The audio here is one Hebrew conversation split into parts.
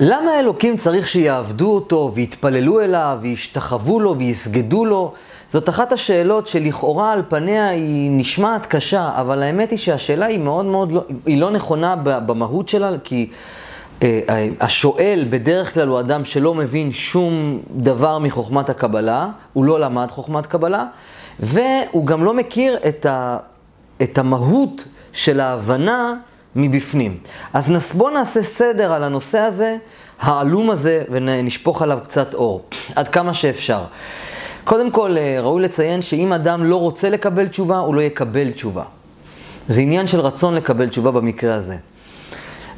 למה אלוקים צריך שיעבדו אותו ויתפללו אליו וישתחוו לו ויסגדו לו? זאת אחת השאלות שלכאורה על פניה היא נשמעת קשה, אבל האמת היא שהשאלה היא מאוד מאוד לא, היא לא נכונה במהות שלה, כי אה, השואל בדרך כלל הוא אדם שלא מבין שום דבר מחוכמת הקבלה, הוא לא למד חוכמת קבלה, והוא גם לא מכיר את, ה, את המהות של ההבנה מבפנים. אז בואו נעשה סדר על הנושא הזה, העלום הזה, ונשפוך עליו קצת אור, עד כמה שאפשר. קודם כל, אה, ראוי לציין שאם אדם לא רוצה לקבל תשובה, הוא לא יקבל תשובה. זה עניין של רצון לקבל תשובה במקרה הזה.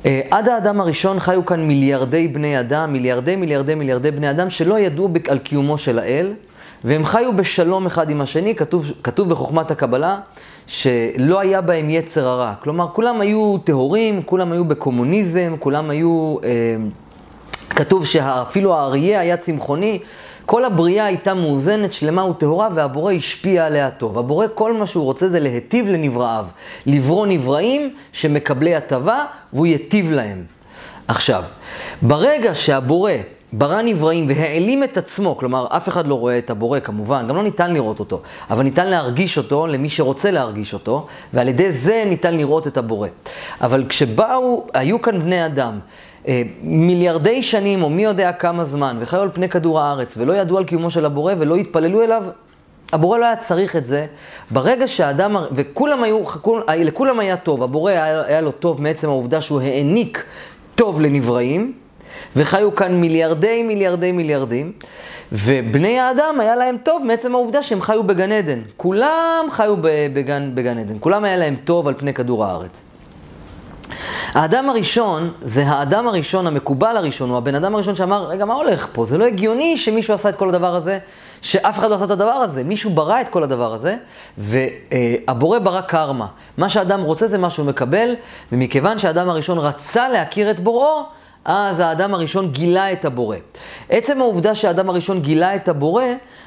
אה, עד האדם הראשון חיו כאן מיליארדי בני אדם, מיליארדי מיליארדי מיליארדי בני אדם שלא ידעו על קיומו של האל, והם חיו בשלום אחד עם השני, כתוב, כתוב בחוכמת הקבלה, שלא היה בהם יצר הרע. כלומר, כולם היו טהורים, כולם היו בקומוניזם, כולם היו... אה, כתוב שאפילו האריה היה צמחוני, כל הבריאה הייתה מאוזנת, שלמה וטהורה, והבורא השפיע עליה טוב. הבורא, כל מה שהוא רוצה זה להיטיב לנבראיו. לברוא נבראים שמקבלי הטבה, והוא ייטיב להם. עכשיו, ברגע שהבורא ברא נבראים והעלים את עצמו, כלומר, אף אחד לא רואה את הבורא כמובן, גם לא ניתן לראות אותו, אבל ניתן להרגיש אותו למי שרוצה להרגיש אותו, ועל ידי זה ניתן לראות את הבורא. אבל כשבאו, היו כאן בני אדם, אה, מיליארדי שנים, או מי יודע כמה זמן, וחיו על פני כדור הארץ, ולא ידעו על קיומו של הבורא, ולא התפללו אליו, הבורא לא היה צריך את זה. ברגע שהאדם, וכולם היו, לכולם היה טוב, הבורא היה, היה לו טוב מעצם העובדה שהוא העניק טוב לנבראים, וחיו כאן מיליארדי מיליארדי מיליארדים, ובני האדם היה להם טוב מעצם העובדה שהם חיו בגן עדן. כולם חיו בגן, בגן עדן, כולם היה להם טוב על פני כדור הארץ. האדם הראשון, זה האדם הראשון, המקובל הראשון, הוא הבן אדם הראשון שאמר, רגע, מה הולך פה? זה לא הגיוני שמישהו עשה את כל הדבר הזה, שאף אחד לא עשה את הדבר הזה. מישהו ברא את כל הדבר הזה, והבורא ברא קרמה. מה שאדם רוצה זה מה שהוא מקבל, ומכיוון שהאדם הראשון רצה להכיר את בוראו, אז האדם הראשון גילה את הבורא. עצם העובדה שהאדם הראשון גילה את הבורא,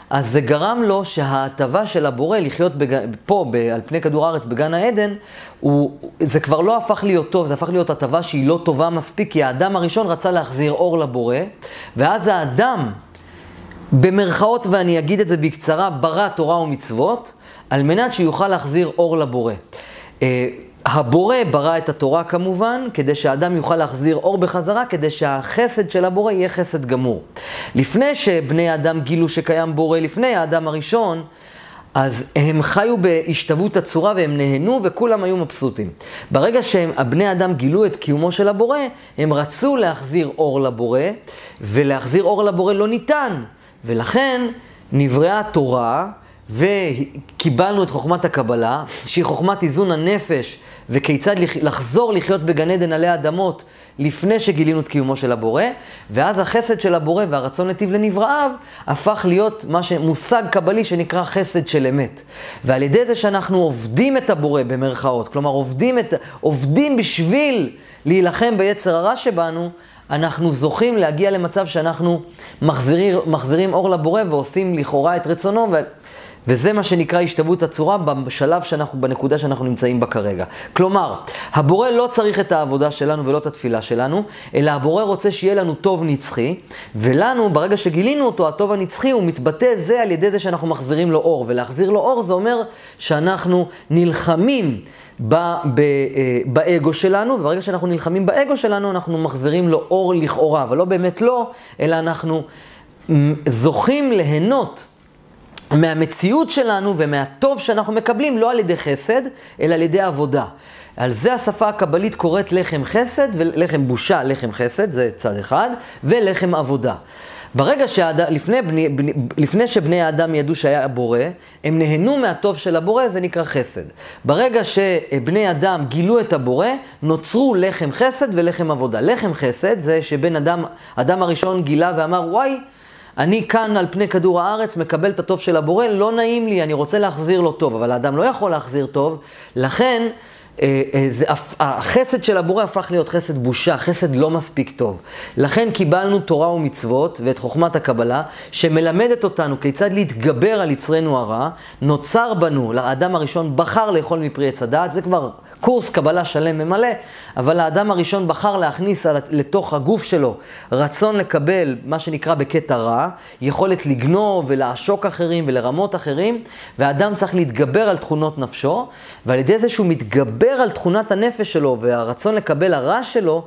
אז זה גרם לו שההטבה של הבורא לחיות בג... פה, ב... על פני כדור הארץ, בגן העדן, הוא... זה כבר לא הפך להיות טוב, זה הפך להיות הטבה שהיא לא טובה מספיק, כי האדם הראשון רצה להחזיר אור לבורא, ואז האדם, במרכאות, ואני אגיד את זה בקצרה, ברא תורה ומצוות, על מנת שיוכל להחזיר אור לבורא. הבורא ברא את התורה כמובן, כדי שהאדם יוכל להחזיר אור בחזרה, כדי שהחסד של הבורא יהיה חסד גמור. לפני שבני האדם גילו שקיים בורא, לפני האדם הראשון, אז הם חיו בהשתוות הצורה והם נהנו וכולם היו מבסוטים. ברגע שבני אדם גילו את קיומו של הבורא, הם רצו להחזיר אור לבורא, ולהחזיר אור לבורא לא ניתן. ולכן נבראה התורה, וקיבלנו את חוכמת הקבלה, שהיא חוכמת איזון הנפש וכיצד לחזור לחיות בגן עדן עלי אדמות לפני שגילינו את קיומו של הבורא, ואז החסד של הבורא והרצון לטיב לנבראיו הפך להיות מה שמושג קבלי שנקרא חסד של אמת. ועל ידי זה שאנחנו עובדים את הבורא במרכאות, כלומר עובדים, את, עובדים בשביל להילחם ביצר הרע שבנו, אנחנו זוכים להגיע למצב שאנחנו מחזירים, מחזירים אור לבורא ועושים לכאורה את רצונו. ו... וזה מה שנקרא השתוות הצורה בשלב שאנחנו, בנקודה שאנחנו נמצאים בה כרגע. כלומר, הבורא לא צריך את העבודה שלנו ולא את התפילה שלנו, אלא הבורא רוצה שיהיה לנו טוב נצחי, ולנו, ברגע שגילינו אותו, הטוב הנצחי, הוא מתבטא זה על ידי זה שאנחנו מחזירים לו אור. ולהחזיר לו אור זה אומר שאנחנו נלחמים ב, ב, אה, באגו שלנו, וברגע שאנחנו נלחמים באגו שלנו, אנחנו מחזירים לו אור לכאורה, אבל לא באמת לא, אלא אנחנו זוכים ליהנות. מהמציאות שלנו ומהטוב שאנחנו מקבלים, לא על ידי חסד, אלא על ידי עבודה. על זה השפה הקבלית קוראת לחם חסד, ולחם בושה, לחם חסד, זה צד אחד, ולחם עבודה. ברגע שהאדם, לפני, בני, לפני שבני האדם ידעו שהיה בורא, הם נהנו מהטוב של הבורא, זה נקרא חסד. ברגע שבני אדם גילו את הבורא, נוצרו לחם חסד ולחם עבודה. לחם חסד זה שבן אדם, אדם הראשון גילה ואמר, וואי, אני כאן על פני כדור הארץ, מקבל את הטוב של הבורא, לא נעים לי, אני רוצה להחזיר לו טוב, אבל האדם לא יכול להחזיר טוב, לכן אה, אה, זה, החסד של הבורא הפך להיות חסד בושה, חסד לא מספיק טוב. לכן קיבלנו תורה ומצוות ואת חוכמת הקבלה, שמלמדת אותנו כיצד להתגבר על יצרנו הרע, נוצר בנו, האדם הראשון בחר לאכול מפרי עץ הדעת, זה כבר קורס קבלה שלם ומלא, אבל האדם הראשון בחר להכניס לתוך הגוף שלו רצון לקבל מה שנקרא בקטע רע, יכולת לגנוב ולעשוק אחרים ולרמות אחרים, והאדם צריך להתגבר על תכונות נפשו, ועל ידי זה שהוא מתגבר על תכונת הנפש שלו והרצון לקבל הרע שלו,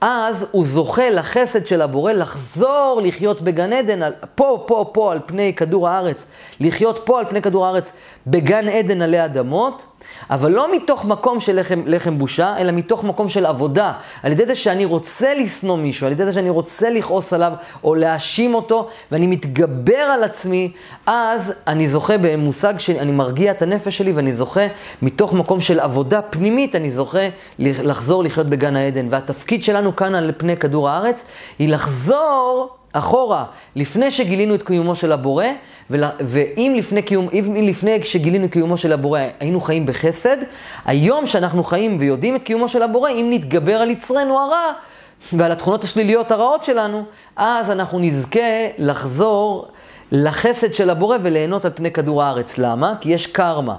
אז הוא זוכה לחסד של הבורא לחזור לחיות בגן עדן, פה, פה, פה, על פני כדור הארץ, לחיות פה על פני כדור הארץ בגן עדן עלי אדמות, אבל לא מתוך מקום של לחם, לחם בושה, אלא מתוך מקום של עבודה. על ידי זה שאני רוצה לשנוא מישהו, על ידי זה שאני רוצה לכעוס עליו או להאשים אותו, ואני מתגבר על עצמי, אז אני זוכה במושג שאני מרגיע את הנפש שלי, ואני זוכה מתוך מקום של עבודה פנימית, אני זוכה לחזור לחיות בגן העדן. והתפקיד שלנו כאן על פני כדור הארץ, היא לחזור אחורה, לפני שגילינו את קיומו של הבורא, ואם לפני, קיום, לפני שגילינו קיומו של הבורא היינו חיים בחסד, היום שאנחנו חיים ויודעים את קיומו של הבורא, אם נתגבר על יצרנו הרע ועל התכונות השליליות הרעות שלנו, אז אנחנו נזכה לחזור לחסד של הבורא וליהנות על פני כדור הארץ. למה? כי יש קרמה.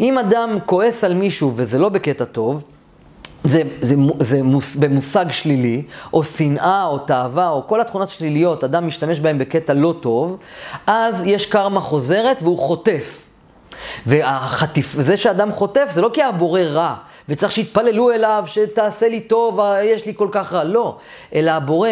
אם אדם כועס על מישהו וזה לא בקטע טוב, זה, זה, זה מוס, במושג שלילי, או שנאה, או תאווה, או כל התכונות השליליות, אדם משתמש בהן בקטע לא טוב, אז יש קרמה חוזרת והוא חוטף. וזה שאדם חוטף זה לא כי הבורא רע, וצריך שיתפללו אליו, שתעשה לי טוב, יש לי כל כך רע. לא. אלא הבורא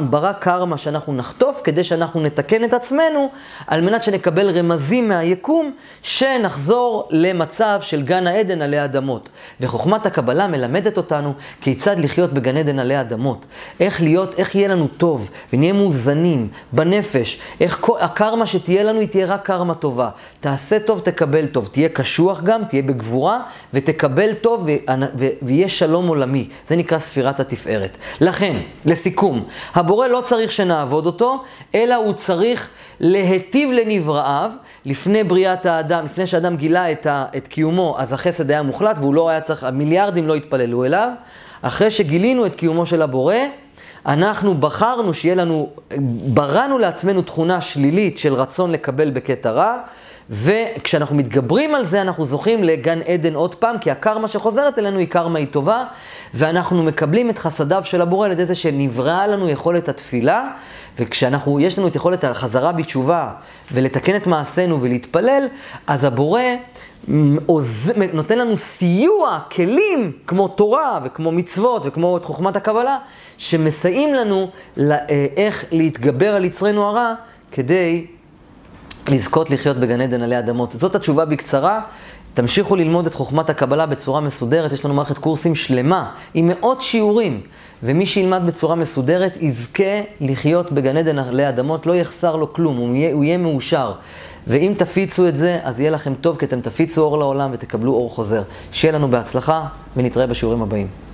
ברא קרמה שאנחנו נחטוף כדי שאנחנו נתקן את עצמנו, על מנת שנקבל רמזים מהיקום, שנחזור למצב של גן העדן עלי אדמות. וחוכמת הקבלה מלמדת אותנו כיצד לחיות בגן עדן עלי אדמות. איך להיות, איך יהיה לנו טוב, ונהיה מאוזנים בנפש. איך הקרמה שתהיה לנו היא תהיה רק קרמה טובה. תעשה טוב, תקבל טוב. תהיה קשוח גם, תהיה בגבורה, ותקבל. יקבל טוב ויהיה שלום עולמי. זה נקרא ספירת התפארת. לכן, לסיכום, הבורא לא צריך שנעבוד אותו, אלא הוא צריך להיטיב לנבראיו. לפני בריאת האדם, לפני שאדם גילה את, ה, את קיומו, אז החסד היה מוחלט והוא לא היה צריך, המיליארדים לא התפללו אליו. אחרי שגילינו את קיומו של הבורא, אנחנו בחרנו שיהיה לנו, בראנו לעצמנו תכונה שלילית של רצון לקבל בקטע רע. וכשאנחנו מתגברים על זה, אנחנו זוכים לגן עדן עוד פעם, כי הקרמה שחוזרת אלינו היא קרמה היא טובה, ואנחנו מקבלים את חסדיו של הבורא על ידי זה שנבראה לנו יכולת התפילה, וכשאנחנו, יש לנו את יכולת החזרה בתשובה, ולתקן את מעשינו ולהתפלל, אז הבורא נותן לנו סיוע, כלים, כמו תורה וכמו מצוות וכמו את חוכמת הקבלה, שמסייעים לנו אה, איך להתגבר על יצרנו הרע, כדי לזכות לחיות בגן עדן עלי אדמות. זאת התשובה בקצרה. תמשיכו ללמוד את חוכמת הקבלה בצורה מסודרת, יש לנו מערכת קורסים שלמה עם מאות שיעורים, ומי שילמד בצורה מסודרת יזכה לחיות בגן עדן עלי אדמות, לא יחסר לו כלום, הוא יהיה, הוא יהיה מאושר. ואם תפיצו את זה, אז יהיה לכם טוב, כי אתם תפיצו אור לעולם ותקבלו אור חוזר. שיהיה לנו בהצלחה, ונתראה בשיעורים הבאים.